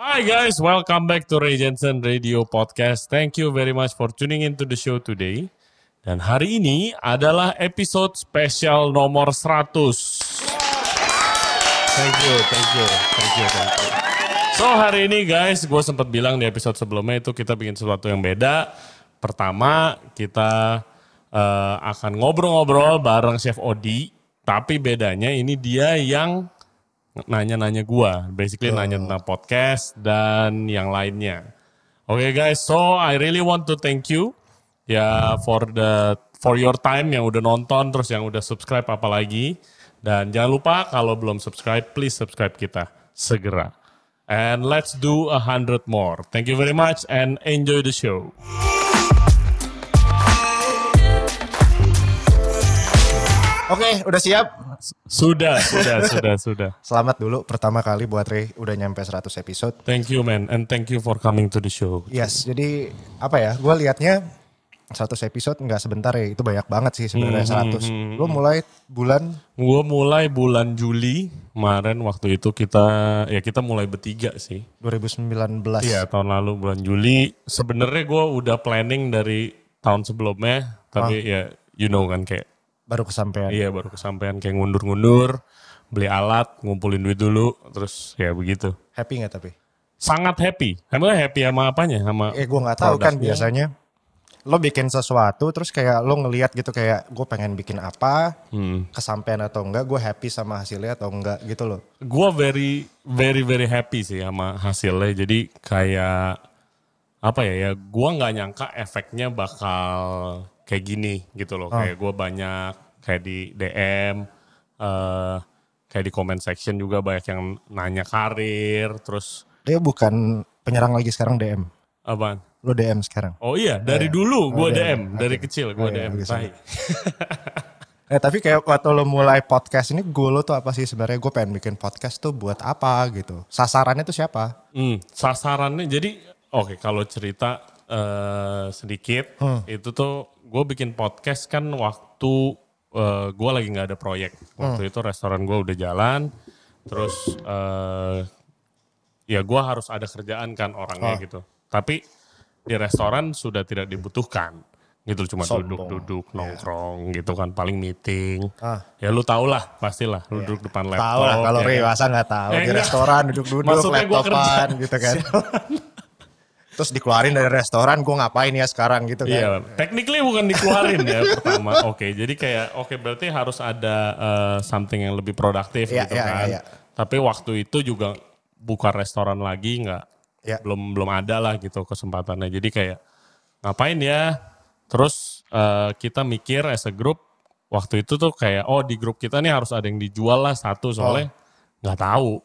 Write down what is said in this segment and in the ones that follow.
Hi guys, welcome back to Ray Jensen Radio Podcast. Thank you very much for tuning into the show today. Dan hari ini adalah episode spesial nomor 100. Thank you, thank you, thank you, thank you. So hari ini guys, gue sempat bilang di episode sebelumnya itu kita bikin sesuatu yang beda. Pertama, kita eh, akan ngobrol-ngobrol bareng Chef Odi. Tapi bedanya ini dia yang nanya-nanya gua, basically nanya tentang podcast dan yang lainnya. Oke guys, so I really want to thank you ya for the for your time yang udah nonton terus yang udah subscribe apalagi dan jangan lupa kalau belum subscribe please subscribe kita segera. And let's do a hundred more. Thank you very much and enjoy the show. Oke, udah siap? Sudah, sudah, sudah, sudah. Selamat dulu pertama kali buat Ray udah nyampe 100 episode. Thank you man and thank you for coming to the show. Yes, jadi apa ya? Gue liatnya 100 episode nggak sebentar ya. Itu banyak banget sih sebenarnya 100. Lo mulai bulan Gue mulai bulan Juli kemarin waktu itu kita ya kita mulai bertiga sih. 2019. Iya tahun lalu bulan Juli. Sebenarnya gue udah planning dari tahun sebelumnya, tapi ya you know kan kayak Baru kesampaian. iya baru kesampaian kayak ngundur-ngundur, beli alat, ngumpulin duit dulu, terus ya begitu. Happy nggak tapi? Sangat happy. Emang happy sama apanya? Sama Eh gue nggak tahu kan biasanya. Lo bikin sesuatu terus kayak lo ngelihat gitu kayak gue pengen bikin apa, Hmm. kesampaian atau enggak, gue happy sama hasilnya atau enggak gitu loh. gue very very very happy sih sama hasilnya jadi kayak apa ya ya gue nggak nyangka efeknya bakal kayak gini gitu loh kayak gue banyak kayak di DM eh kayak di comment section juga banyak yang nanya karir terus Dia bukan penyerang lagi sekarang DM. apaan Lo DM sekarang. oh iya dari dulu gue Oh, DM dari kecil gue Oh, iya, DM bisa. Tai. Eh tapi kayak waktu lo mulai podcast ini goal lo tuh apa sih sebenarnya? Gue pengen bikin podcast tuh buat apa gitu? Sasarannya tuh siapa? Hmm, sasarannya jadi oke kalau cerita eh, sedikit itu tuh gue bikin podcast kan waktu gue lagi nggak ada proyek. Waktu itu restoran gue udah jalan terus eh, ya gue harus ada kerjaan kan orangnya gitu. Tapi di restoran sudah tidak dibutuhkan gitu. Cuma duduk-duduk nongkrong gitu kan paling meeting. Ah. ya lu tau lah pastilah lu duduk depan laptop Tahu lah kalau ya kan? masa nggak tahu Eh, di enggak. restoran duduk-duduk laptopan gitu kan. Terus dikeluarin dari restoran, gue ngapain ya sekarang gitu kan? Iya, technically bukan dikeluarin ya pertama. Oke, jadi kayak oke berarti harus ada eh, something yang lebih produktif Iya, gitu iya, kan. iya, iya. Tapi waktu itu juga buka restoran lagi nggak Iya. belum belum ada lah gitu kesempatannya. Jadi kayak ngapain ya? Terus eh, kita mikir as a group waktu itu tuh kayak oh di grup kita nih harus ada yang dijual lah satu soalnya nggak tahu.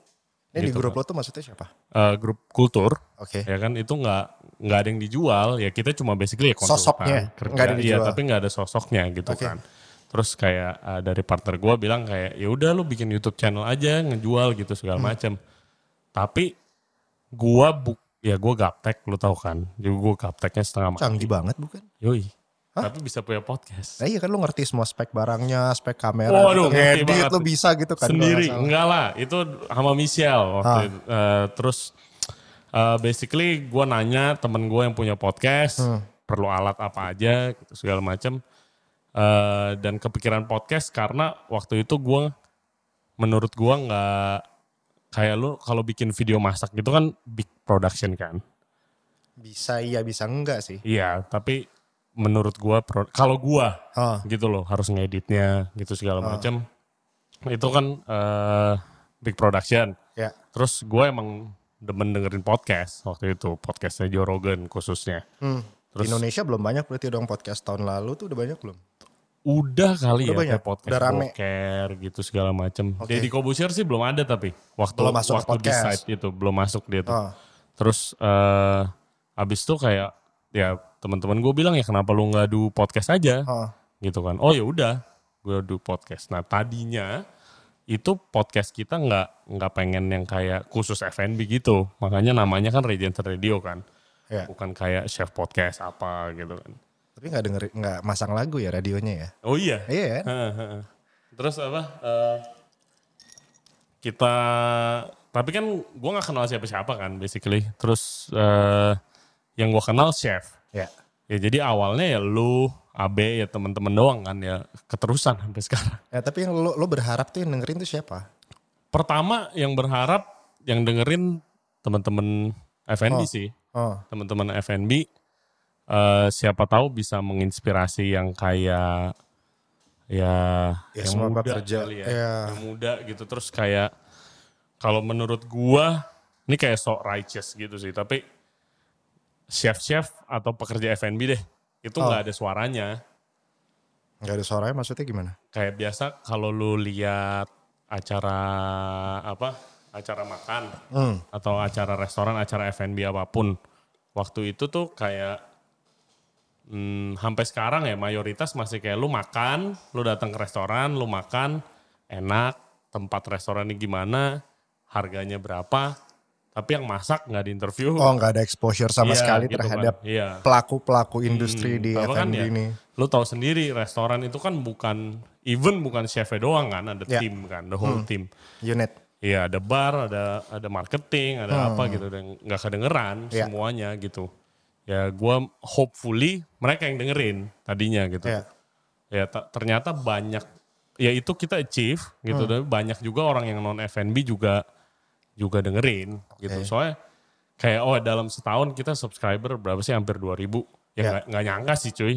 Ini di gitu grup kan. lo tuh maksudnya siapa? Eh, grup kultur Oke. ya kan itu nggak nggak ada yang dijual ya kita cuma basically ya konsultan Sosoknya, nggak ada iya dijual. tapi nggak ada sosoknya gitu Oke. kan terus kayak uh, dari partner gue bilang kayak ya udah lu bikin YouTube channel aja ngejual gitu segala Hmm. macam tapi gua buk ya gua gaptek lu tahu kan jadi gua gapteknya setengah mati Canggih banget bukan? yoi tapi bisa punya podcast Nah iya kan lo ngerti semua spek barangnya, spek kamera, Waduh, gitu. ngedit lo bisa gitu kan? sendiri enggak lah itu sama Michelle waktu Ah. itu. Eh, terus eh, basically gue nanya temen gue yang punya podcast Hmm. perlu alat apa aja gitu, segala macam Eh, dan kepikiran podcast karena waktu itu gue menurut gue nggak kayak lu kalau bikin video masak gitu kan big production kan Bisa iya bisa enggak sih? iya tapi menurut gue kalau gue Ah. gitu loh harus ngeditnya gitu segala macam itu kan eh, big production Ya. terus gue emang demen dengerin podcast waktu itu podcastnya Joe Rogan khususnya Hmm. Terus- Di Indonesia belum banyak berarti dong podcast tahun lalu tuh udah banyak belum? udah kali Udah ya banyak, kayak podcast udah rame. boker gitu segala macam Oke. Deddy Kobusier sih belum ada tapi waktu Belum masuk waktu di site itu belum masuk dia tuh Ah. terus eh abis itu kayak ya teman-teman gue bilang ya kenapa lu nggak do podcast aja Ah. gitu kan oh ya udah gue do podcast nah tadinya itu podcast kita nggak nggak pengen yang kayak khusus F&B gitu makanya namanya kan Regent Radio kan Ya. bukan kayak chef podcast apa gitu kan Tapi nggak denger nggak masang lagu ya radionya ya? oh iya Iya kan? Heeh, heeh. terus apa eh, kita tapi kan gue nggak kenal siapa-siapa kan basically. Terus eh, yang gue kenal chef. Ya. Ya jadi awalnya ya lu, Abe ya teman-teman doang kan ya keterusan sampai sekarang. Ya tapi yang lo, lo berharap tuh yang dengerin tuh siapa? Pertama yang berharap yang dengerin teman-teman FNB sih. Oh, Teman-teman FNB eh, siapa tahu bisa menginspirasi yang kayak ya, Ya, yang muda pekerja, kali ya. ya. Yang muda gitu terus kayak kalau menurut gua ini kayak sok righteous gitu sih, tapi chef-chef atau pekerja FNB deh itu Oh. nggak ada suaranya. nggak ada suaranya maksudnya gimana? kayak biasa kalau lu lihat acara apa acara makan Hmm. atau acara restoran acara F&B apa pun waktu itu tuh kayak hmm, sampai sekarang ya mayoritas masih kayak lu makan lu datang ke restoran lu makan enak tempat restorannya gimana harganya berapa tapi yang masak nggak diinterview Oh nggak ada exposure sama Iya, sekali gitu kan. terhadap Iya. pelaku-pelaku industri di Bahwa kan F&B ya, ini. Lu tahu sendiri restoran itu kan bukan even bukan chef doang kan, ada Ya. tim kan, the whole team. Unit. Iya, ada bar, ada ada marketing, ada apa gitu dan nggak kedengeran Hmm. Ya. semuanya gitu. Ya gua hopefully mereka yang dengerin tadinya gitu. Ya. Ya ta- ternyata banyak ya itu kita achieve gitu Hmm. dan banyak juga orang yang non F&B juga juga dengerin gitu. Soalnya kayak oh dalam setahun kita subscriber berapa sih hampir 2000. Ya Ya. nggak nggak nyangka sih cuy.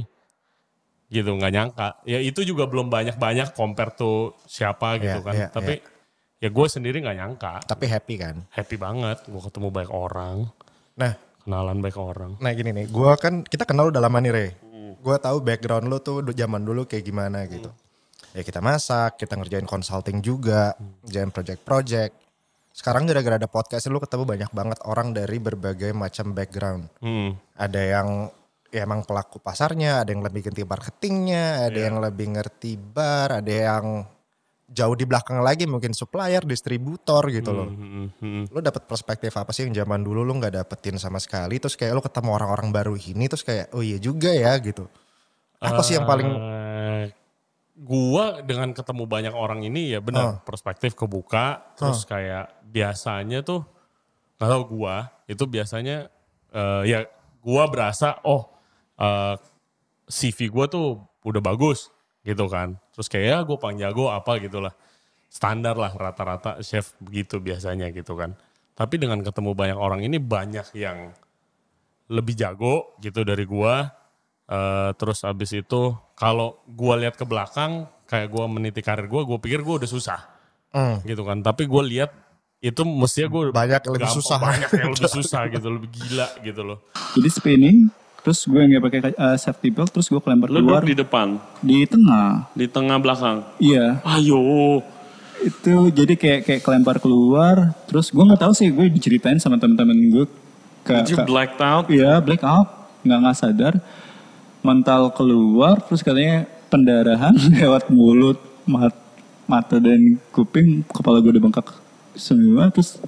Gitu nggak nyangka. Ya itu juga belum banyak-banyak compare to siapa gitu Ya, kan. ya, Tapi ya gue sendiri nggak nyangka. Tapi happy kan. Happy banget gue ketemu banyak orang. Nah, Kenalan banyak orang. nah gini nih, gua kan kita kenal udah lama nih Re. Hmm. Gua tahu background lu tuh zaman dulu kayak gimana gitu. Ya kita masak, kita ngerjain consulting juga, Hmm. ngerjain project-project. Sekarang gara-gara ada podcast lu ketemu banyak banget orang dari berbagai macam background. Hmm. Ada yang ya emang pelaku pasarnya, ada yang lebih ngerti marketingnya, ada Iya. yang lebih ngerti bar, ada yang jauh di belakang lagi mungkin supplier, distributor gitu loh. Hmm, hmm, Lu dapet perspektif apa sih yang zaman dulu lu nggak dapetin sama sekali, terus kayak lu ketemu orang-orang baru ini, terus kayak oh iya juga ya gitu. Apa sih yang paling Eh, gua dengan ketemu banyak orang ini ya benar perspektif kebuka terus kayak biasanya tuh nggak tahu gua itu biasanya eh, ya gua berasa oh eh, CV gua tuh udah bagus gitu kan terus kayak ya gue paling jago apa gitulah standar lah rata-rata chef begitu biasanya gitu kan tapi dengan ketemu banyak orang ini banyak yang lebih jago gitu dari gua. Eh, terus abis itu kalau gua lihat ke belakang kayak gua meniti karir gua, gua pikir gua udah susah Hmm. gitu kan. Tapi gua lihat itu mestinya gua Banyak yang lebih susah. banyak yang lebih susah gitu, lebih gila gitu loh. Jadi spinning, terus gue nggak pakai uh, safety belt, terus gue kelempar keluar di depan, di tengah. di tengah belakang. Iya, Ayo. itu jadi kayak kayak kelempar keluar. Terus gue nggak tahu sih, gue diceritain sama teman-teman gue. Ke, You ke- blacked out. Iya, black out, nggak nggak sadar, mental keluar, terus katanya pendarahan lewat mulut, mat- mata dan kuping, kepala gue udah bengkak semua, terus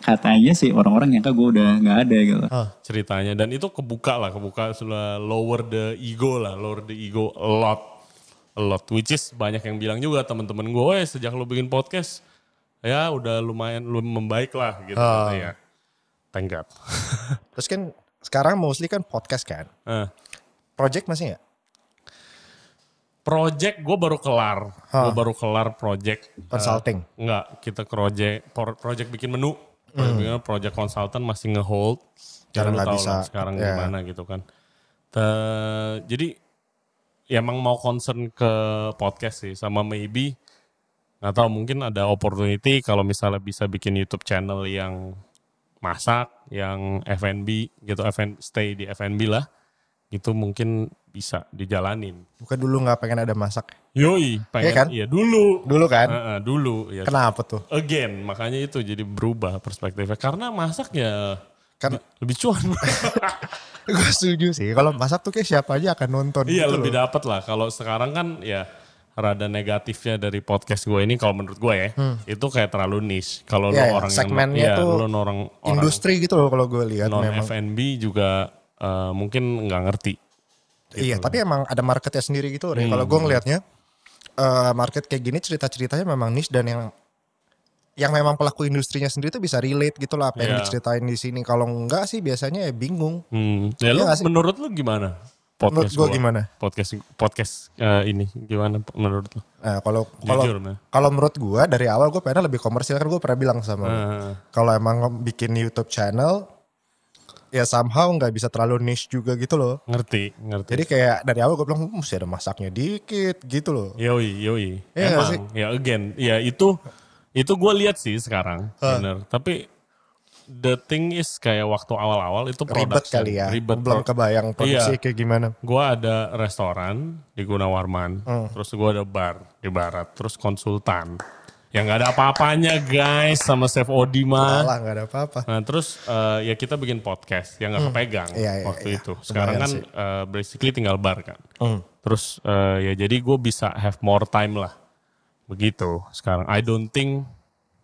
katanya sih orang-orang nyangka gue udah nggak ada gitu. ceritanya dan itu kebuka lah kebuka sudah lower the ego lah lower the ego a lot a lot which is banyak yang bilang juga teman-teman gue "Weh, sejak lu bikin podcast ya udah lumayan lu membaik lah gitu Ah. ya thank God Terus kan sekarang mostly kan podcast kan. Eh, Project masih nggak? Project gue baru kelar gue baru kelar project Consulting. Enggak, kita project, pro- project bikin menu. Project, bikin- project consultant masih nge-hold. Karena nggak tahu bisa, lah sekarang ya. gimana gitu kan. Te- jadi ya emang mau concern ke podcast sih sama maybe nggak tahu mungkin ada opportunity kalau misalnya bisa bikin YouTube channel yang masak, yang F&B gitu, FN, stay di F&B lah. Itu mungkin bisa dijalanin. Bukan dulu nggak pengen ada masak. Yoi, pengen, kan? iya dulu. Dulu kan? Heeh, dulu ya Kenapa tuh? again makanya itu jadi berubah perspektifnya karena masak ya Kan lebih cuan gue setuju sih. Kalau masak tuh kayak siapa aja akan nonton. iya gitu lebih dapat lah kalau sekarang kan ya rada negatifnya dari podcast gue ini kalau menurut gue ya itu kayak terlalu niche kalau Hmm. Iya, lo iya. orang Segmennya yang tuh lo orang orang Industri gitu loh kalau gue lihat non memang. F&B juga eh, mungkin nggak ngerti Iya, gitu. tapi emang ada marketnya sendiri gitu. Hmm. Kalau gue ngelihatnya eh, market kayak gini cerita-ceritanya memang niche dan yang yang memang pelaku industrinya sendiri tuh bisa relate gitu lah apa yang Iya. diceritain di sini. Kalau enggak sih biasanya ya bingung. Hmm. Ya Iya lu, sih? menurut lu gimana? Menurut gua gua? gimana? Podcast podcast eh, ini gimana menurut lu? Nah, kalau kalau kalau menurut gua dari awal gua pengen lebih komersial kan gua pernah bilang sama lu. Eh, Kalau emang bikin YouTube channel ya somehow nggak bisa terlalu niche juga gitu loh. ngerti, ngerti. Jadi kayak dari awal gue bilang "Hmm, mesti ada masaknya dikit gitu loh. Yoi, yoi. Iya nggak Emang, sih? ya again, ya itu itu gue lihat sih sekarang, bener. Tapi the thing is kayak waktu awal-awal itu Ribet kali ya. Ribet. Belum kebayang produksi Iya. kayak gimana. Gue ada restoran di Gunawarman, Hmm. terus gue ada bar di barat, terus konsultan. Yang nggak ada apa-apanya guys sama Chef Odi mah. Malah nggak ada apa-apa. Nah terus eh, ya kita bikin podcast yang nggak kepegang Iya, iya, waktu iya. itu. Sekarang kan Lumayan sih. eh, basically tinggal bar kan. Hmm. Terus eh, ya jadi gue bisa have more time lah. Begitu sekarang. I don't think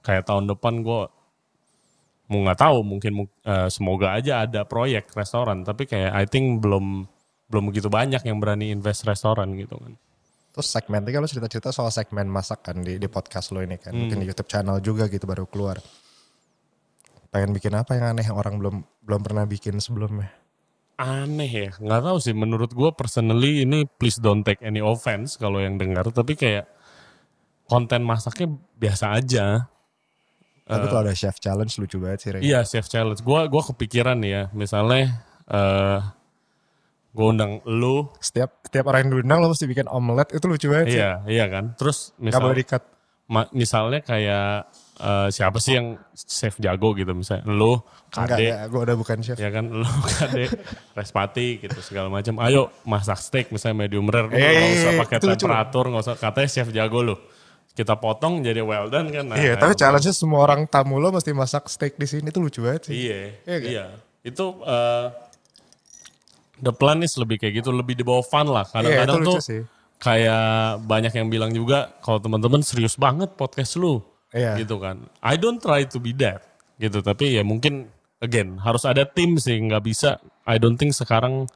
kayak tahun depan gue mau nggak tahu mungkin mu- eh, semoga aja ada proyek restoran. Tapi kayak I think belum belum begitu banyak yang berani invest restoran gitu kan. Terus segmen tadi lo cerita-cerita soal segmen masak kan di, di podcast lo ini kan. Hmm. Mungkin di YouTube channel juga gitu baru keluar. Pengen bikin apa yang aneh yang orang belum belum pernah bikin sebelumnya. aneh ya nggak tahu sih menurut gue personally ini please don't take any offense kalau yang dengar tapi kayak konten masaknya biasa aja Tapi kalau ada chef challenge lucu banget sih. Iya chef challenge gue gua kepikiran ya misalnya eh gue undang lu. Setiap setiap orang yang diundang lo mesti bikin omelet itu lucu banget sih. iya iya kan? Terus misalnya di-cut. ma- misalnya kayak eh, siapa sih yang chef jago gitu? Misalnya lu kade. enggak, gue udah bukan chef. ya kan? Lu kade respati gitu segala macam. Ayo masak steak misalnya medium rare. Lu Eh, nggak usah pakai temperatur nggak usah. Katanya chef jago lu. Kita potong jadi well done kan? Nah, iya, tapi challenge-nya semua orang tamu lo mesti masak steak di sini itu lucu banget sih. iya Iya iya, kan? itu eh, the plan is lebih kayak gitu lebih di bawah fun lah kadang-kadang lucu tuh sih. kayak banyak yang bilang juga kalau teman-teman serius banget podcast lu Iya. gitu kan I don't try to be that gitu tapi ya mungkin again harus ada tim sih nggak bisa I don't think sekarang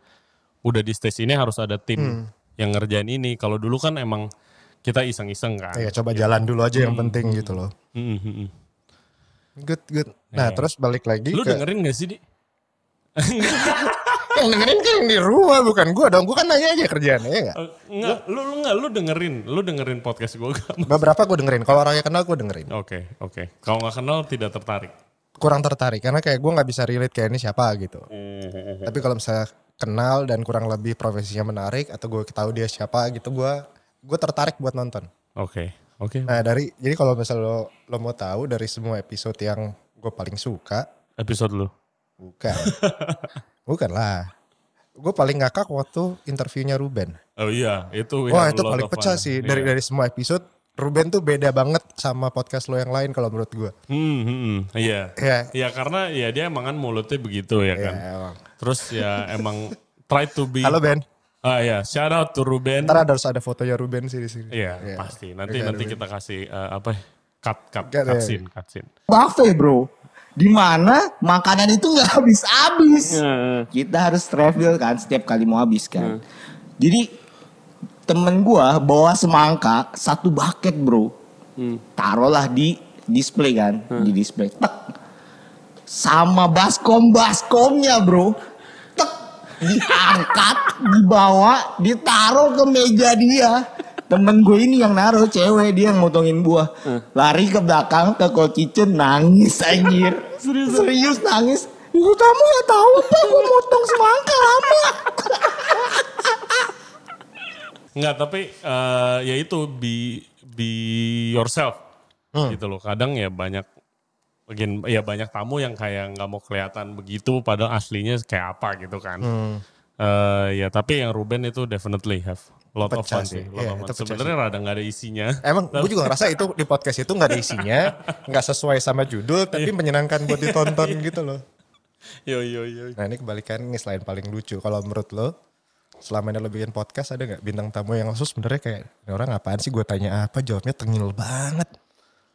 udah di stage ini harus ada tim Hmm. yang ngerjain ini kalau dulu kan emang kita iseng-iseng kan Iya, coba jalan dulu aja yang penting gitu loh. Mm, mm, mm. Good, good. Nah, terus balik lagi lu ke... dengerin gak sih di Yang dengerin kan yang di rumah, bukan gue dong. Gue kan nanya aja kerjaannya, ya? Eh, Enggak, lu lu enggak lu dengerin, lu dengerin podcast gue gak? Beberapa gue dengerin. Kalau orangnya kenal gue dengerin. Oke, oke. Kalau nggak kenal tidak tertarik. Kurang tertarik, karena kayak gue nggak bisa relate kayak ini siapa gitu. Tapi kalau misalnya kenal dan kurang lebih profesinya menarik, atau gue tahu dia siapa gitu, gue gue tertarik buat nonton. Oke, oke. Nah dari, jadi kalau misalnya lo, lo mau tahu dari semua episode yang gue paling suka, Episode lu. bukan. bukan lah. Gue paling ngakak waktu interviewnya Ruben. Oh iya, itu. Wah ya, itu paling pecah fun. sih dari Iya. dari semua episode. Ruben tuh beda banget sama podcast lo yang lain kalau menurut gue. Hmm, hmm, hmm. iya. Iya. Iya karena ya dia emang kan mulutnya begitu ya kan. Ya, emang. Terus ya emang try to be. Halo Ben. Ah ya, shout out to Ruben. Ntar ada harus ada fotonya Ruben sih di sini. Iya, pasti. Nanti Oke, nanti Ruben. kita kasih eh, apa? ya, Cut cut Cut, cut ya. scene, cut scene. buffet bro di mana makanan itu nggak habis-habis. Kita harus travel kan setiap kali mau habis kan. Jadi temen gua bawa semangka satu bucket bro. Taruhlah di display kan di display. Tek. Sama baskom baskomnya bro. Tek. Diangkat dibawa ditaruh ke meja dia temen gue ini yang naruh cewek dia yang motongin buah lari ke belakang ke cold kitchen nangis anjir serius serius nangis Ibu kamu gak tahu apa gue motong semangka lama Enggak, tapi eh, ya itu be be yourself. Hmm. Gitu loh. Kadang ya banyak again, ya banyak tamu yang kayak nggak mau kelihatan begitu padahal aslinya kayak apa gitu kan. Hmm. Eh, ya tapi yang Ruben itu definitely have lot of fun sih. Lot Iya, of fun. Sebenarnya rada nggak ada isinya. Emang gue juga ngerasa itu di podcast itu nggak ada isinya, nggak sesuai sama judul, tapi Iya. menyenangkan buat ditonton gitu loh. Yo yo yo. Nah ini kebalikan nih selain paling lucu. Kalau menurut lo, selama ini lo bikin podcast ada nggak bintang tamu yang khusus sebenarnya kayak ini orang apaan sih gue tanya apa jawabnya tengil banget.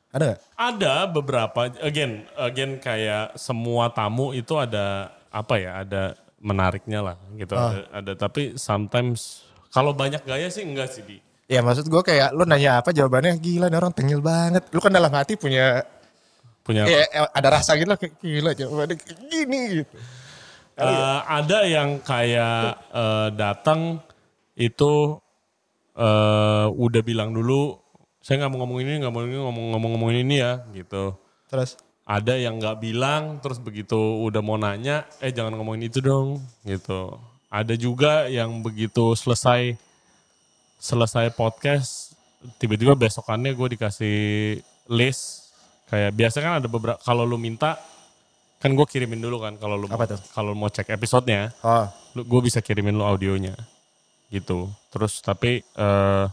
Ada nggak? Ada beberapa again again kayak semua tamu itu ada apa ya ada menariknya lah gitu Ah. ada, ada tapi sometimes kalau banyak gaya sih enggak sih di Ya maksud gue kayak lo nanya apa jawabannya gila nih orang tengil banget. Lu kan dalam hati punya punya eh, ada rasa gitu lah kayak gila kayak gini gitu. Eh, ada yang kayak eh, datang itu eh udah bilang dulu saya nggak mau ngomong ini nggak mau ini ngomong ngomong ngomongin ini ya gitu. Terus? Ada yang nggak bilang terus begitu udah mau nanya eh jangan ngomongin itu dong gitu ada juga yang begitu selesai selesai podcast tiba-tiba besokannya gue dikasih list. Kayak biasa kan ada beberapa kalau lu minta kan gue kirimin dulu kan kalau lu kalau mau cek episodenya oh lu gue bisa kirimin lu audionya gitu. Terus tapi eh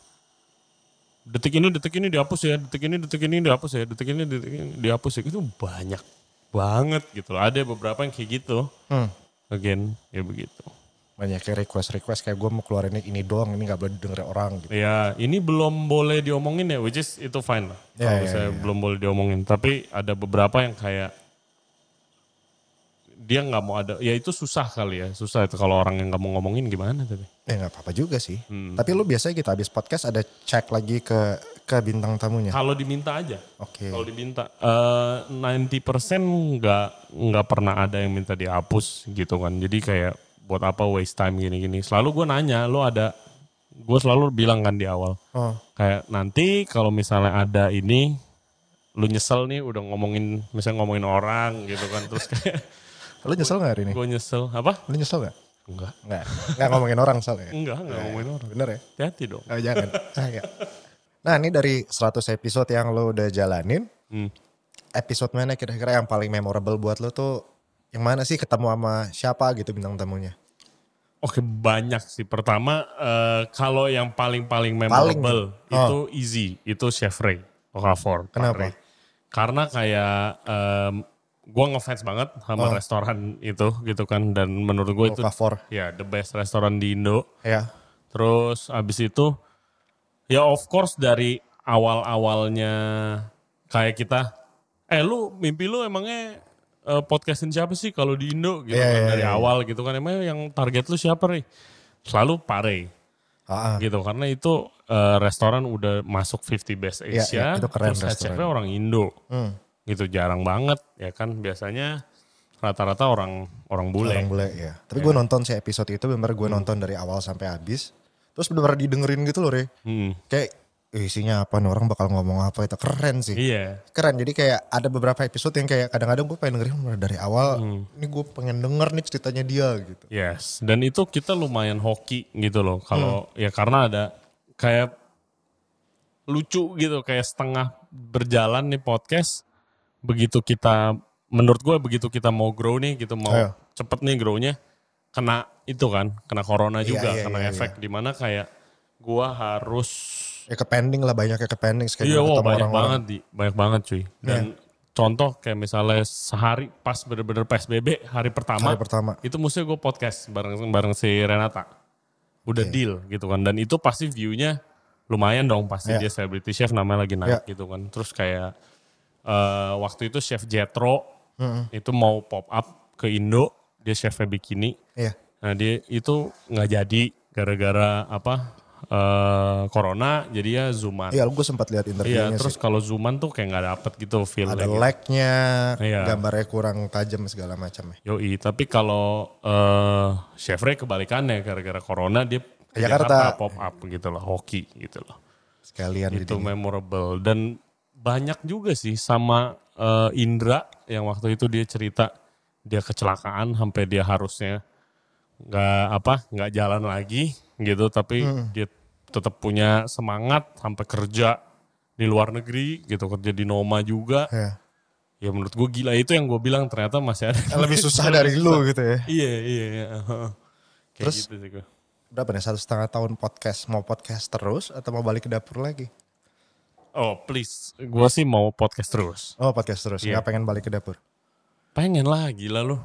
detik ini detik ini dihapus ya detik ini detik ini dihapus ya detik ini detik ini dihapus ya. Itu banyak banget gitu ada beberapa yang kayak gitu. Hmm. again ya begitu banyak kayak request request kayak gue mau keluarin ini doang ini nggak boleh denger orang gitu. ya ini belum boleh diomongin ya which is itu fine lah Ya, kalau ya, misalnya ya. belum boleh diomongin tapi ada beberapa yang kayak dia nggak mau ada ya itu susah kali ya susah itu kalau orang yang nggak mau ngomongin gimana tapi Ya nggak apa-apa juga sih. Hmm. Tapi lu biasanya gitu habis podcast ada cek lagi ke ke bintang tamunya. kalau diminta aja Oke. Kalau diminta, eh 90% nggak nggak pernah ada yang minta dihapus gitu kan. Jadi kayak buat apa waste time gini-gini. Selalu gue nanya, lo ada, gue selalu bilang kan di awal. Oh. Kayak nanti kalau misalnya ada ini, lu nyesel nih udah ngomongin, misalnya ngomongin orang gitu kan. Terus kayak Lu nyesel gak hari ini? gue nyesel, apa? Lu nyesel gak? Enggak, Enggak. Enggak ngomongin orang soalnya. enggak, enggak ngomongin orang. Bener ya? Hati-hati dong. Oh, jangan. Jangan. Nah ini dari 100 episode yang lo udah jalanin. Hmm. Episode mana kira-kira yang paling memorable buat lo tuh yang mana sih ketemu sama siapa gitu bintang tamunya? Oke banyak sih. Pertama eh, kalau yang paling-paling memorable Paling. itu easy, itu Chef Ray Okafor. Kenapa? Ray. Karena kayak em, gue ngefans banget sama Oh. restoran itu gitu kan dan menurut gue itu Okafor. ya the best restoran di Indo. Ya. Terus abis itu ya of course dari awal-awalnya kayak kita eh lu mimpi lu emangnya eh, podcastin siapa sih kalau di Indo gitu Iya, kan iya, dari iya. awal gitu kan emangnya yang target lu siapa nih selalu Pare Ah, ah. gitu karena itu eh, restoran udah masuk 50 best Iya, Asia iya, itu keren terus restoran. orang Indo Hmm. gitu jarang banget ya kan biasanya rata-rata orang orang bule Orang bule ya. Tapi gue nonton sih episode itu bener gue Hmm. nonton dari awal sampai habis. Terus bener didengerin gitu loh Re. Hmm, Kayak "Eh, isinya apa nih orang bakal ngomong apa itu keren sih. iya Keren jadi kayak ada beberapa episode yang kayak kadang-kadang gue pengen dengerin dari awal. Hmm. Ini gue pengen denger nih ceritanya dia gitu. Yes, dan itu kita lumayan hoki gitu loh. Kalau Hmm. ya karena ada kayak lucu gitu, kayak setengah berjalan nih podcast. Begitu kita, menurut gue begitu kita mau grow nih, gitu mau Ayo. cepet nih grow-nya, kena itu kan, kena corona Iya, juga, iya, kena iya, efek di mana kayak gue harus Ya ke pending lah banyak ya ke pending. Kayak Iya, wah banyak orang-orang. banget di, banyak banget cuy. Dan contoh kayak misalnya sehari pas bener-bener PSBB hari pertama, Hari pertama. itu mestinya gue podcast bareng bareng si Renata. Udah deal gitu kan. Dan itu pasti view-nya lumayan dong pasti Iya. dia celebrity chef namanya lagi naik Iya. gitu kan. Terus kayak eh, waktu itu chef Jetro Mm-mm. itu mau pop up ke Indo, dia chefnya bikini. Iya. Nah dia itu nggak jadi gara-gara apa eh corona jadi ya zooman. Iya gue sempat lihat Iya, interviewnya terus sih. kalau zooman tuh kayak nggak dapet gitu feel Ada lag-nya, Iya. gambarnya kurang tajam segala macam ya. Yoi, tapi kalau eh Chef Ray kebalikannya gara-gara corona dia ke Jakarta. pop up gitu loh, hoki gitu loh. Sekalian Itu memorable dan banyak juga sih sama eh, Indra yang waktu itu dia cerita dia kecelakaan sampai dia harusnya nggak apa nggak jalan lagi gitu tapi dia tetap punya semangat sampai kerja di luar negeri gitu kerja di Noma juga Ya. ya menurut gue gila itu yang gue bilang ternyata masih ada Yang lebih susah dari lu gitu ya. iya iya iya. Kayak Terus? gitu sih gue. Berapa nih? Satu setengah tahun podcast. Mau podcast terus atau mau balik ke dapur lagi? oh please gue sih mau podcast terus Oh podcast terus. Iya. Nggak pengen balik ke dapur. pengen lah gila lu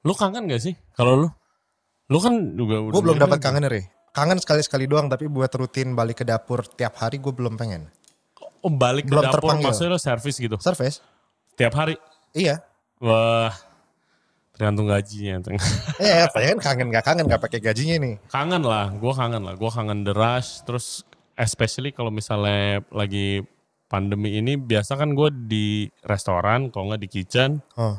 lu kangen gak sih kalau lu lu kan juga udah Gue belum dapat kan? kangen Re. Kangen sekali-sekali doang tapi buat rutin balik ke dapur tiap hari gue belum pengen. oh balik ke belum dapur terpanggil. maksudnya lo servis gitu Service? tiap hari Iya. wah tergantung gajinya Eh, pengen kangen gak kangen gak pakai gajinya nih. kangen lah gue kangen lah gue kangen the rush terus especially kalau misalnya lagi pandemi ini biasa kan gue di restoran, kalau nggak di kitchen, Oh.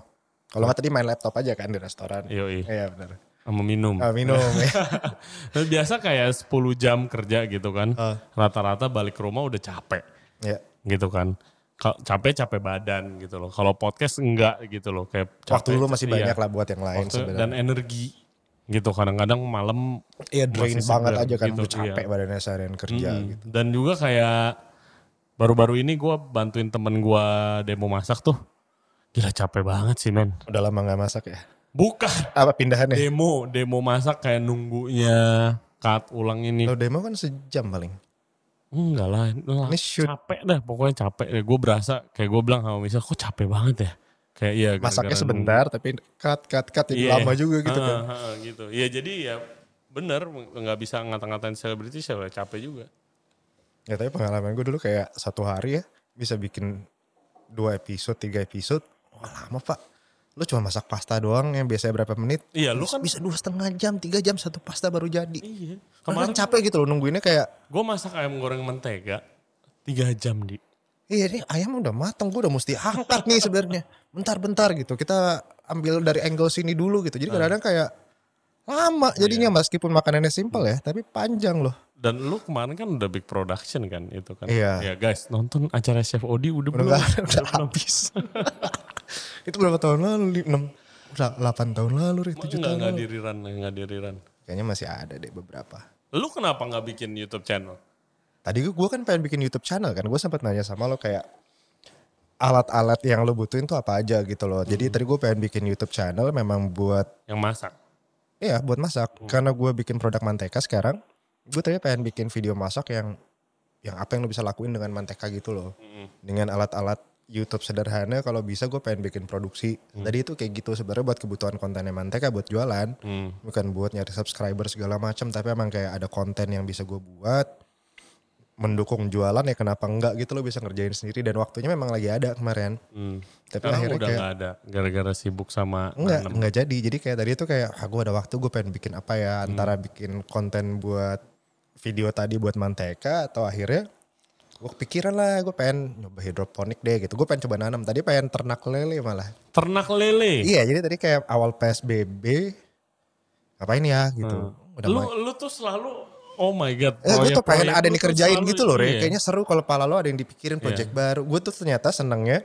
Kalau nggak tadi main laptop aja kan di restoran. yoi, Iya benar. Sama minum. Ah, minum ya. Biasa kayak 10 jam kerja gitu kan. Ah. Rata-rata balik ke rumah udah capek ya. gitu kan. Kalau capek capek badan gitu loh. Kalau podcast enggak gitu loh. Kayak Waktu capek- lu masih iya. banyak lah buat yang lain Waktu sebenarnya. dan energi gitu. Kadang-kadang malam Iya drain banget aja kan gitu, capek iya. badannya seharian kerja Mm. gitu. Dan juga kayak baru-baru ini gue bantuin temen gue demo masak tuh. Gila capek banget sih men. Udah lama nggak masak ya? Bukan Apa pindahannya? demo, demo masak kayak nunggunya cut ulang ini. Lo demo kan sejam paling. Enggak lah, lah, Ini shoot. capek dah pokoknya capek. Gue berasa kayak gue bilang sama misal kok capek banget ya. Kayak iya Masaknya sebentar tapi cut cut cut Iya. lama juga gitu kan. ha, gitu. Iya jadi ya bener nggak bisa ngata-ngatain selebriti siapa capek juga. Ya tapi pengalaman gue dulu kayak satu hari ya bisa bikin dua episode, tiga episode. Wah lama pak. Lu cuma masak pasta doang yang biasanya berapa menit. Iya lu kan Bisa dua setengah jam, tiga jam satu pasta baru jadi. iya. Kemarin Kemarin capek gitu loh nungguinnya kayak gue masak ayam goreng mentega tiga jam di. Iya ini ayam udah matang, gue udah mesti angkat nih sebenarnya. Bentar-bentar gitu, kita ambil dari angle sini dulu gitu. Jadi kadang-kadang kayak lama jadinya meskipun makanannya simpel ya, tapi panjang loh. Dan lu kemarin kan udah big production kan itu kan. Iya. Ya guys nonton acara Chef Odi udah, Udah belum? udah habis. Itu berapa tahun lalu? Li- Enam, udah 8 tahun lalu, Ri, 7 Enggak tahun nggak lalu. diriran nggak diriran. Kayaknya masih ada deh beberapa. Lu kenapa nggak bikin YouTube channel? Tadi gue kan pengen bikin YouTube channel kan, gue sempat nanya sama lo kayak alat-alat yang lo butuhin tuh apa aja gitu loh. Jadi tadi gue pengen bikin YouTube channel memang buat Yang masak. Iya buat masak. Karena gue bikin produk manteka sekarang. Gue tadi pengen bikin video masak yang yang apa yang lo bisa lakuin dengan manteka gitu loh. Dengan alat-alat YouTube sederhana kalau bisa gue pengen bikin produksi. Tadi itu kayak gitu sebenarnya buat kebutuhan kontennya manteka buat jualan. Hmm. Bukan buat nyari subscriber segala macam. Tapi emang kayak ada konten yang bisa gue buat. Mendukung jualan ya kenapa enggak gitu lo bisa ngerjain sendiri. Dan waktunya memang lagi ada kemarin. Hmm. Tapi Sekarang akhirnya udah kayak ada gara-gara sibuk sama Enggak, nanem. enggak jadi. Jadi kayak tadi tuh kayak, ah, gue ada waktu gue pengen bikin apa ya. Antara bikin konten buat video tadi buat manteka atau akhirnya gue kepikiran lah gue pengen nyoba hidroponik deh gitu. Gue pengen coba nanam. Tadi pengen ternak lele malah. Ternak lele. Iya jadi tadi kayak awal PSBB ngapain ya gitu. Udah Lu main. lu tuh selalu oh my god. Eh, gue tuh pengen ada yang dikerjain gitu loh, Re. iya. Kayaknya seru kalau pala lo ada yang dipikirin project baru. Gue tuh ternyata senengnya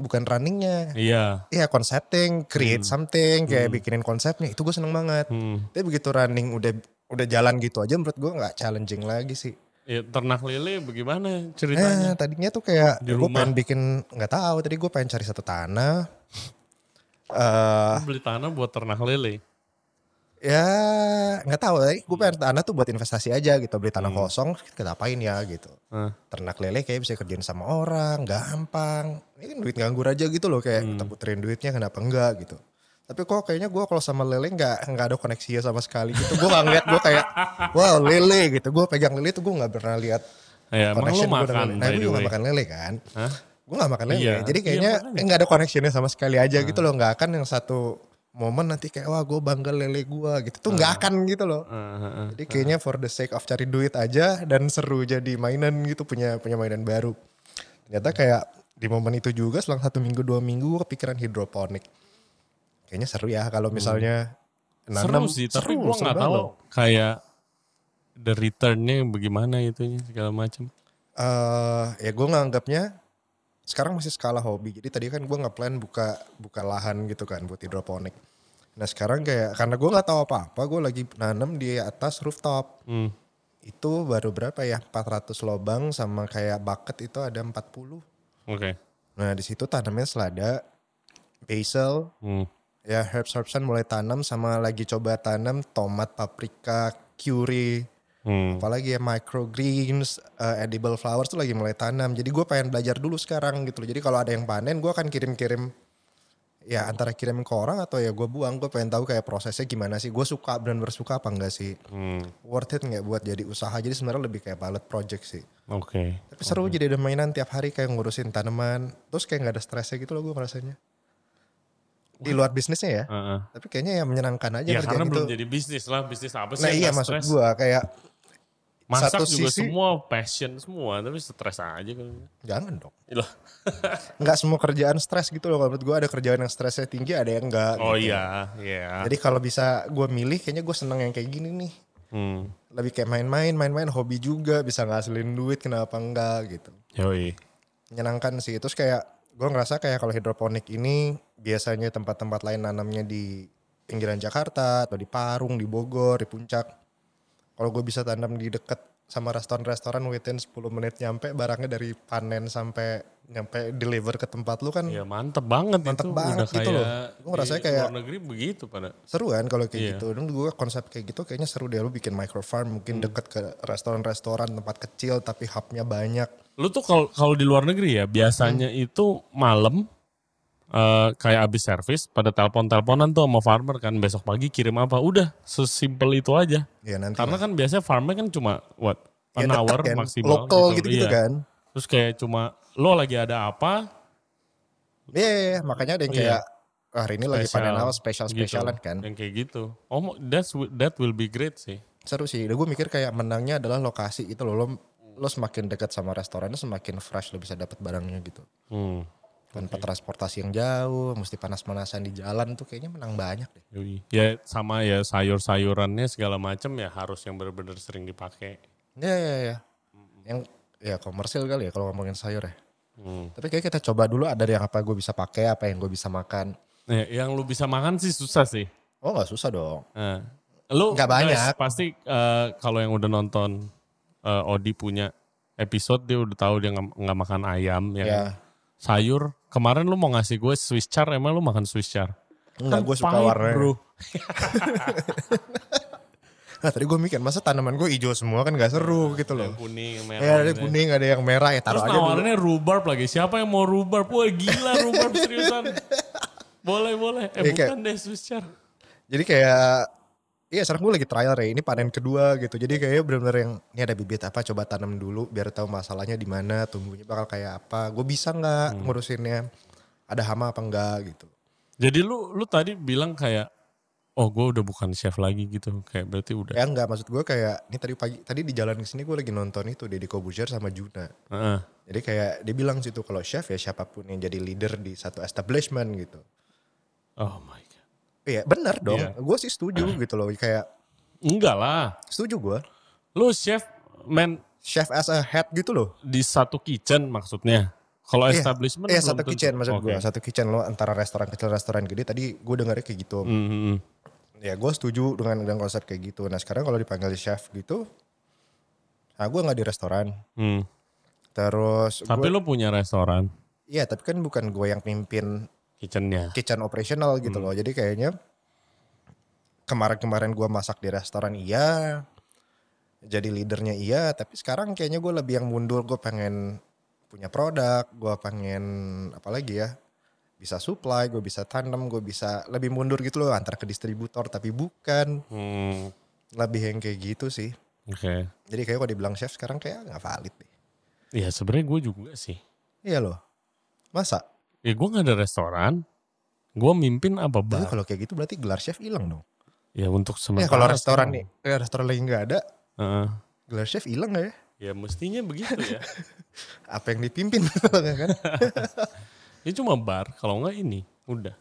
bukan runningnya. Iya. Iya concepting, create something, kayak bikinin konsepnya itu gue seneng banget. Hmm. Tapi begitu running udah udah jalan gitu aja menurut gue nggak challenging lagi sih. Ya, ternak lele bagaimana ceritanya? Eh tadinya tuh kayak Di gue pengen bikin nggak tahu tadi gue pengen cari satu tanah. eh Lu beli tanah buat ternak lele. ya nggak tahu tadi gue pengen tanah tuh buat investasi aja gitu beli tanah kosong kita apain ya gitu. Hah. Ternak lele kayak bisa kerjain sama orang, gampang. Ini kan duit nganggur aja gitu loh kayak kita puterin duitnya kenapa enggak gitu. Tapi kok kayaknya gue kalau sama lele nggak nggak ada koneksinya sama sekali gitu. Gue nggak ngeliat gue kayak wow lele gitu. Gue pegang lele tuh gue nggak pernah lihat Ya, connection gua dengan. Nah gue nggak makan lele kan. Hah? Gue gak makan lele. Iya. Jadi Iya, kayaknya makanya. Ah. eh, nggak ada connectionnya sama sekali aja gitu loh. Nggak akan yang satu momen nanti kayak wah gue bangga lele gue gitu. Tuh nggak akan gitu loh. Heeh, heeh. Jadi kayaknya for the sake of cari duit aja dan seru jadi mainan gitu punya punya mainan baru. Ternyata kayak di momen itu juga selang satu minggu dua minggu gue kepikiran hidroponik. Kayaknya seru ya kalau misalnya Seru nanam. sih, tapi seru, gua seru nggak tahu loh. kayak the returnnya bagaimana itunya segala macam. eh ya gue nganggapnya sekarang masih skala hobi. Jadi tadi kan gue nggak plan buka buka lahan gitu kan buat hidroponik. Nah sekarang kayak karena gue nggak tahu apa-apa, gue lagi nanam di atas rooftop. Hmm. Itu baru berapa ya? 400 lobang sama kayak bucket itu ada 40. Oke. Nah di situ tanamnya selada, basil, Hmm. Ya herbs herbsan mulai tanam sama lagi coba tanam tomat, paprika, curry, Hmm. apalagi ya microgreens, uh, edible flowers tuh lagi mulai tanam. Jadi gue pengen belajar dulu sekarang gitu loh. Jadi kalau ada yang panen gue akan kirim-kirim ya antara kirim ke orang atau ya gue buang. Gue pengen tahu kayak prosesnya gimana sih. Gue suka dan bersuka apa enggak sih. Hmm. Worth it nggak buat jadi usaha. Jadi sebenarnya lebih kayak pilot project sih. Oke. Tapi seru jadi ada mainan tiap hari kayak ngurusin tanaman. Terus kayak nggak ada stresnya gitu loh gue merasanya. Di luar bisnisnya ya. Heeh. Tapi kayaknya ya menyenangkan aja Ya karena itu. belum jadi bisnis lah, bisnis apa sih? Nah iya maksud gue kayak Masak satu juga sisi- semua passion semua, tapi stres aja kan. Jangan dong. Loh. Nggak semua kerjaan stres gitu loh. Kalau menurut gue ada kerjaan yang stresnya tinggi, ada yang enggak. Oh gitu. iya, iya. Jadi kalau bisa gue milih, kayaknya gue seneng yang kayak gini nih. Hmm. Lebih kayak main-main, main-main hobi juga. Bisa ngasilin duit, kenapa enggak gitu. Yoi. Menyenangkan sih. Terus kayak gue ngerasa kayak kalau hidroponik ini biasanya tempat-tempat lain nanamnya di pinggiran Jakarta atau di Parung, di Bogor, di Puncak. Kalau gue bisa tanam di deket sama restoran-restoran within 10 menit nyampe barangnya dari panen sampai nyampe deliver ke tempat lu kan Ya mantep banget Mantep itu. banget Udah gitu loh. Gua ngerasanya di kayak- luar negeri begitu pada. seru kan kalau kayak Iya. gitu. Dan gue konsep kayak gitu kayaknya seru deh lu bikin micro farm mungkin deket ke restoran-restoran tempat kecil tapi hubnya banyak. Lu tuh kalau kalau di luar negeri ya biasanya Hmm. itu malam eh, kayak abis servis pada telepon-teleponan tuh sama farmer kan besok pagi kirim apa udah sesimpel itu aja. Ya nanti Karena kan biasanya farmnya kan cuma what Ya, an deket hour kan, maksimal lokal gitu-gitu Iya. kan. Terus kayak cuma lo lagi ada apa Iya, iya, iya. makanya ada yang Iya. kayak "Ah, hari ini lagi panen apa gitu. spesial-spesialan kan. Yang kayak gitu. Oh that's that will be great sih. Seru sih. Dan gue mikir kayak menangnya adalah lokasi itu loh. Lo, lo semakin dekat sama restorannya semakin fresh lo bisa dapat barangnya gitu. Hmm. Tanpa transportasi yang jauh, mesti panas-panasan di jalan tuh kayaknya menang banyak deh. Yoi. Ya sama ya sayur-sayurannya segala macam ya harus yang benar-benar sering dipakai. Iya, iya, iya. Yang ya komersil kali ya kalau ngomongin sayur ya. Hmm. Tapi kayak kita coba dulu ada yang apa gue bisa pakai, apa yang gue bisa makan. Nah, yang lu bisa makan sih susah sih. Oh nggak susah dong. Nah, lu Nggak guys, banyak. pasti eh, kalau yang udah nonton eh, Odi punya episode dia udah tahu dia nggak makan ayam ya. Ya. Sayur. Kemarin lu mau ngasih gue Swiss char, emang lu makan Swiss char? Enggak, Kan gue suka warnanya. Bro. Nah tadi gue mikir, masa tanaman gue hijau semua kan gak seru gitu loh. Yang kuning, yang merah. Ya ada gitu ya. kuning, ada yang merah ya taruh Terus aja dulu. nawarinnya rhubarb lagi. Siapa yang mau rhubarb? Wah gila rhubarb seriusan. Boleh, boleh. Eh Iya, kayak- bukan deh Swiss char. Jadi kayak, iya sekarang gue lagi trial ya, ini panen kedua gitu. Jadi kayak bener-bener yang, ini ada bibit apa coba tanam dulu biar tahu masalahnya di mana, tumbuhnya bakal kayak apa. Gue bisa nggak Hmm. ngurusinnya, ada hama apa enggak gitu. Jadi lu lu tadi bilang kayak, oh gue udah bukan chef lagi gitu. Kayak berarti udah. Ya enggak, maksud gue kayak, ini tadi pagi, tadi di jalan ke sini gue lagi nonton itu, Deddy Kobuzer sama Juna. Heeh. Jadi kayak dia bilang situ kalau chef ya siapa pun yang jadi leader di satu establishment gitu. Oh my. Iya benar dong, Iya. gue sih setuju gitu loh. Kayak Enggak lah. setuju gue. Lu chef man Chef as a head gitu loh. di satu kitchen maksudnya. Kalau Iya, establishment Iya satu tentu. kitchen maksud Oke. gue. Satu kitchen lo antara restoran kecil restoran gede. Tadi gue dengarnya kayak gitu. Hmm, hmm. Ya gue setuju dengan dengan konsep kayak gitu. Nah sekarang kalau dipanggil chef gitu. Nah gue gak di restoran. Hmm. Terus Tapi gue. lu punya restoran Iya tapi kan bukan gue yang pimpin kitchennya. kitchen operational gitu loh. Jadi kayaknya kemarin-kemarin gue masak di restoran iya, jadi leadernya iya, tapi sekarang kayaknya gue lebih yang mundur. Gue pengen punya produk, gue pengen apa lagi ya, bisa supply, gue bisa tanam, gue bisa lebih mundur gitu loh antar ke distributor, tapi bukan Hmm. lebih yang kayak gitu sih. Oke. Jadi kayak kalau dibilang chef sekarang kayak nggak valid deh. Iya sebenarnya gue juga sih. Iya loh, masa? Ya gue gak ada restoran. Gue mimpin apa Tapi bar? kalau kayak gitu berarti gelar chef hilang dong. Ya untuk Ya sementara. kalau restoran nih, eh, restoran lagi nggak ada, Heeh. gelar chef hilang gak ya? Ya mestinya begitu ya. Apa yang dipimpin kan? Ini cuma bar, kalau enggak ini. Udah.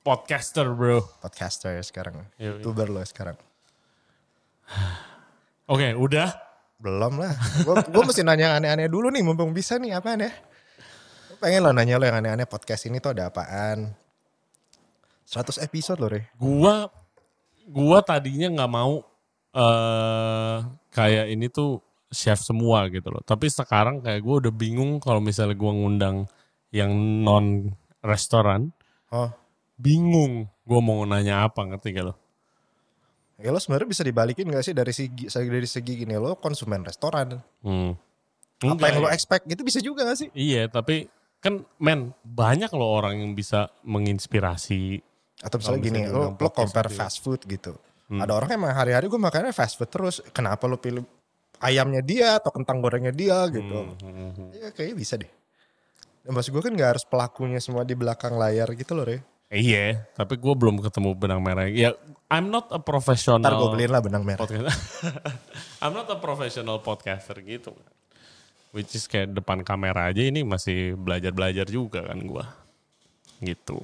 Podcaster bro. Podcaster ya sekarang, Yoi. youtuber lo sekarang. Oke udah. Belum lah, gue mesti nanya aneh-aneh dulu nih, mumpung bisa nih apaan ya? Gua Pengen lo nanya lo yang aneh-aneh podcast ini tuh ada apaan? 100 episode loh Re. Gua gua tadinya nggak mau eh kayak ini tuh chef semua gitu loh. Tapi sekarang kayak gue udah bingung kalau misalnya gua ngundang yang non restoran, Oh, bingung gua mau nanya apa ngerti gak lo? ya lo sebenarnya bisa dibalikin gak sih dari segi dari segi gini lo konsumen restoran. Hmm. Apa Enggak yang lo ya. expect gitu bisa juga gak sih? Iya, tapi kan men banyak loh orang yang bisa menginspirasi. Atau misalnya gini, lo, lo compare gitu ya. fast food gitu. Ada orang emang hari-hari gue makannya fast food terus. Kenapa lo pilih ayamnya dia atau kentang gorengnya dia gitu. Hmm, hmm. Ya kayaknya bisa deh. Dan maksud gue kan gak harus pelakunya semua di belakang layar gitu loh Re. Iya, tapi gue belum ketemu benang merah. Ya I'm not a professional Ntar gue beliin lah benang merah. I'm not a professional podcaster gitu. Which is kayak depan kamera aja ini masih belajar-belajar juga kan gua. Gitu.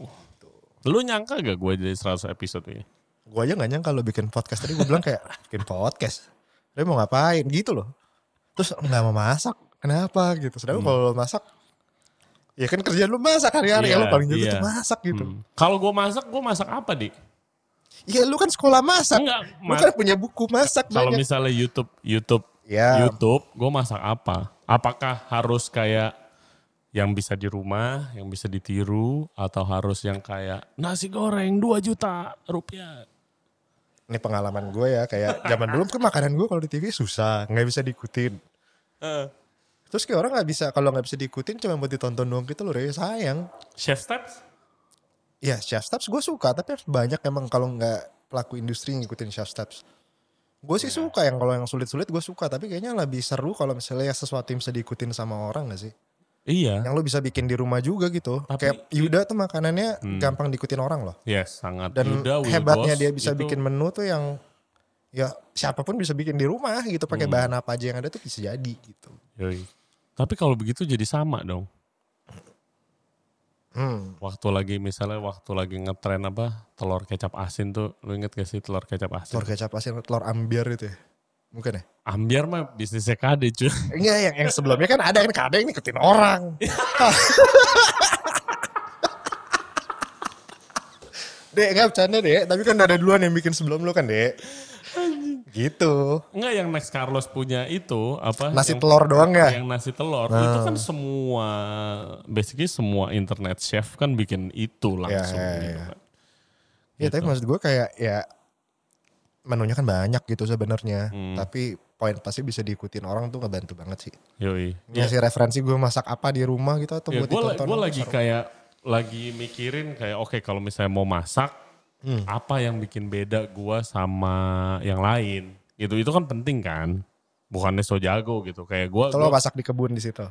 Lu nyangka gak gue jadi 100 episode ini? Gue aja gak nyangka lo bikin podcast. Tadi gue bilang kayak bikin podcast. Dia mau ngapain gitu loh. Terus nggak mau masak. Kenapa gitu. Sedangkan kalau lo masak. Ya kan kerjaan lu masak hari-hari. Iya, ya lo paling jago iya. tuh masak gitu. Hmm. Kalau gue masak, gue masak apa di? Iya lu kan sekolah masak. Enggak, Lu kan punya buku masak Kalau misalnya YouTube, YouTube, Ya. YouTube, gue masak apa? Apakah harus kayak yang bisa di rumah, yang bisa ditiru, atau harus yang kayak nasi goreng 2 juta rupiah? Ini pengalaman gue ya. Kayak zaman dulu kan makanan gue kalau di TV susah. nggak bisa diikutin. Terus kayak orang nggak bisa. Kalau nggak bisa diikutin cuma buat ditonton doang gitu loh. Ya sayang. Chef Steps? Ya chef steps gue suka. Tapi harus banyak emang kalau nggak pelaku industri ngikutin chef steps. Gue sih suka yang kalau yang sulit-sulit gue suka. Tapi kayaknya lebih seru kalau misalnya sesuatu yang bisa diikutin sama orang gak sih? Iya. Yang lo bisa bikin di rumah juga gitu. Tapi- kayak Yuda tuh makanannya gampang diikutin orang loh. Yes, sangat. Dan Yuda, hebatnya dia bisa itu- bikin menu tuh yang ya siapa pun bisa bikin di rumah gitu pakai Hmm. bahan apa aja yang ada tuh bisa jadi gitu. Yoi. Tapi kalau begitu jadi sama dong. Hmm. Waktu lagi misalnya waktu lagi ngetren apa telur kecap asin tuh, lu inget gak sih telur kecap asin? Telur kecap asin, telur ambiar itu ya. Mungkin ya? Ambiar mah bisnisnya kade cuy. Enggak yang, yang sebelumnya kan ada kan kadang ngikutin orang. dek enggak bercanda dek, tapi kan ada duluan yang bikin sebelum lu kan dek. Gitu. Enggak yang Next Carlos punya itu apa? Nasi yang, telur doang ya? Yang nasi telur itu kan semua basically semua internet chef kan bikin itu langsung ya, gitu ya. kan. Ya tapi maksud gue kayak ya menunya kan banyak gitu sebenarnya. Hmm. Tapi poin pasti bisa diikutin orang tuh ngebantu banget sih. Yoi. Ngasih referensi gue masak apa di rumah gitu atau Ya, buat gue ditonton. gue lagi kayak lagi mikirin kayak oke kalau misalnya mau masak Hmm. apa yang bikin beda gue sama yang lain? Gitu itu kan penting kan? Bukannya so jago gitu. Kayak gue Atau lo masak di kebun di situ.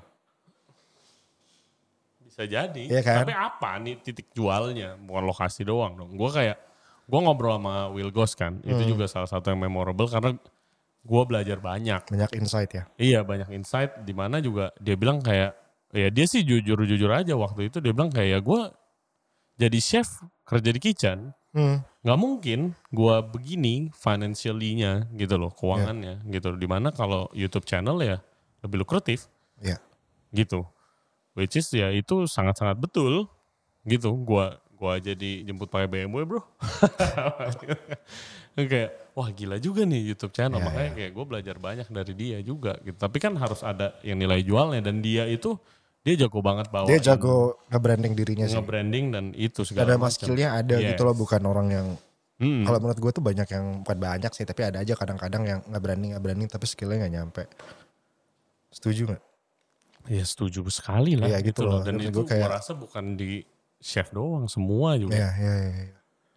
bisa jadi. Iya kan? tapi apa nih titik jualnya? Bukan lokasi doang dong. Gue kayak gue ngobrol sama Will Goss kan. Hmm. itu juga salah satu yang memorable karena gue belajar banyak. Banyak insight ya. Iya banyak insight. Di mana juga dia bilang kayak ya dia sih jujur jujur aja waktu itu. Dia bilang kayak ya gue jadi chef kerja di kitchen Hmm. nggak mungkin gue begini financially-nya gitu loh keuangannya gitu di mana kalau YouTube channel ya lebih lukratif. Iya. gitu. Which is ya itu sangat sangat betul. Gitu gua gua jadi jemput pakai BMW bro. Kayak wah gila juga nih YouTube channel. Ya, makanya kayak gue belajar banyak dari dia juga gitu. Tapi kan harus ada yang nilai jualnya dan dia itu dia jago banget bawa Dia jago nge-branding dirinya sih. nge-branding dan itu segala Ada mas skillnya ada Yes. gitu loh bukan orang yang Hmm. kalau menurut gue tuh banyak yang bukan banyak sih tapi ada aja kadang-kadang yang nggak branding nggak branding tapi skillnya nggak nyampe. Setuju nggak? Ya setuju sekali lah Iya, gitu, gitu loh. dan itu gua kayak- rasa bukan di chef doang semua juga. Ya ya ya, ya.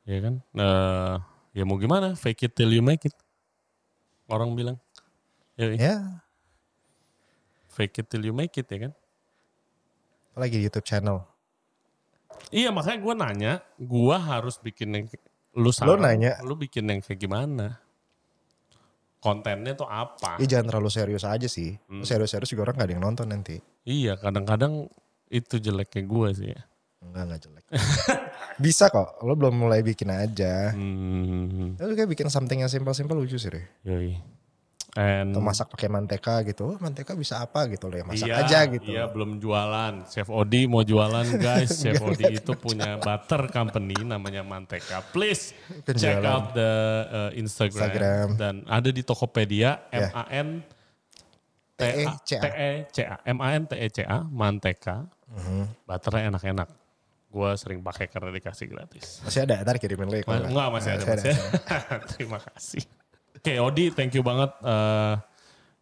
ya kan? Eh, ya mau gimana? Fake it till you make it. Orang bilang. Ya, ya fake it till you make it ya kan apalagi di YouTube channel? Iya makanya gue nanya gue harus bikin yang lu saran, nanya. lu bikin yang kayak gimana? Kontennya tuh apa? Ya jangan terlalu serius aja sih. Hmm. serius-serius juga orang gak ada yang nonton nanti. Iya kadang-kadang itu jeleknya gue sih ya. enggak enggak jelek. Bisa kok lo belum mulai bikin aja. Hmm, lo kayak bikin something yang simple-simple lucu sih deh yoi. And atau masak pakai manteka gitu oh, manteka bisa apa gitu loh ya masak iya, aja gitu Iya belum jualan. Chef Odi mau jualan guys. Chef Odi itu punya butter company namanya Manteka. Please check out the uh, Instagram. Instagram. dan ada di Tokopedia Ya. M A N T A T-E-C-A. T E C A M A N T E C A Manteka. Mhm. Butternya enak-enak. Gua sering pakai karena dikasih gratis. masih ada ntar kirimin lo ya kalau Ma- Enggak masih ada. Masih Masih Terima kasih. Oke Odi, thank you banget. Uh,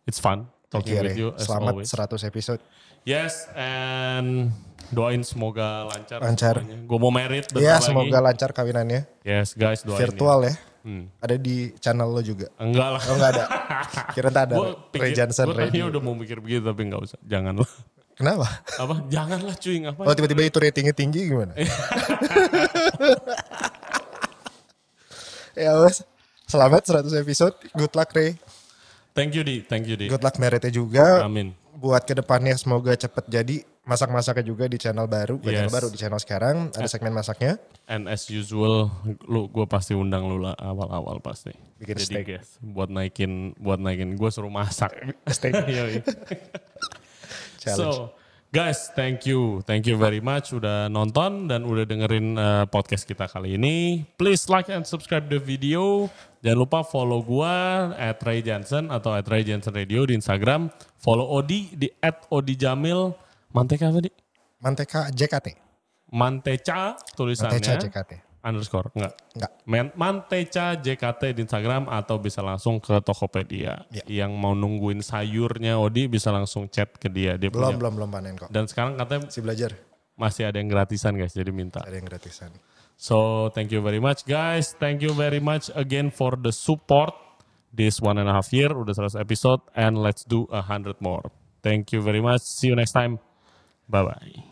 it's fun talking Iya, with you as Selamat always. 100 episode. Yes, and doain semoga lancar. Lancar. Gue mau merit Iya, lagi. semoga lancar kawinannya. Yes, guys, doain. Virtual ya. Hmm. Ada di channel lo juga. Enggak lah. Oh enggak ada. Kira tak ada. Ray Johnson gue ready. udah mau mikir begitu tapi nggak usah. Janganlah. Kenapa? Apa? Janganlah cuy, ngapain? Oh tiba-tiba itu ratingnya tinggi gimana? Ya wes. Selamat 100 episode. Good luck Ray. Thank you Di, thank you Di. Good luck meritnya juga. Amin. Buat ke depannya semoga cepet jadi masak-masaknya juga di channel baru. Yes. channel baru di channel sekarang. Ada segmen masaknya. And as usual, lu gue pasti undang lu lah awal-awal pasti. Bikin Jadi steak. guys, buat naikin, buat naikin gue suruh masak. Steak. So, guys, thank you, thank you very much udah nonton dan udah dengerin uh, podcast kita kali ini. Please like and subscribe the video. Jangan lupa follow gua at Ray Johnson atau at Ray Johnson Radio di Instagram. Follow Odi di at Odi Jamil. Mantek apa di? Manteka JKT. Manteca tulisannya. Manteca JKT. Underscore, enggak. Enggak. Man- Manteca JKT di Instagram atau bisa langsung ke Tokopedia. Ya. Yang mau nungguin sayurnya Odi bisa langsung chat ke dia. Dia Belum, punya. belum, belum panen kok. Dan sekarang katanya Si belajar. masih ada yang gratisan guys, jadi minta. Ada yang gratisan. So thank you very much guys. Thank you very much again for the support this one and a half year. Udah 100 episode and let's do a hundred more. Thank you very much. See you next time. Bye bye.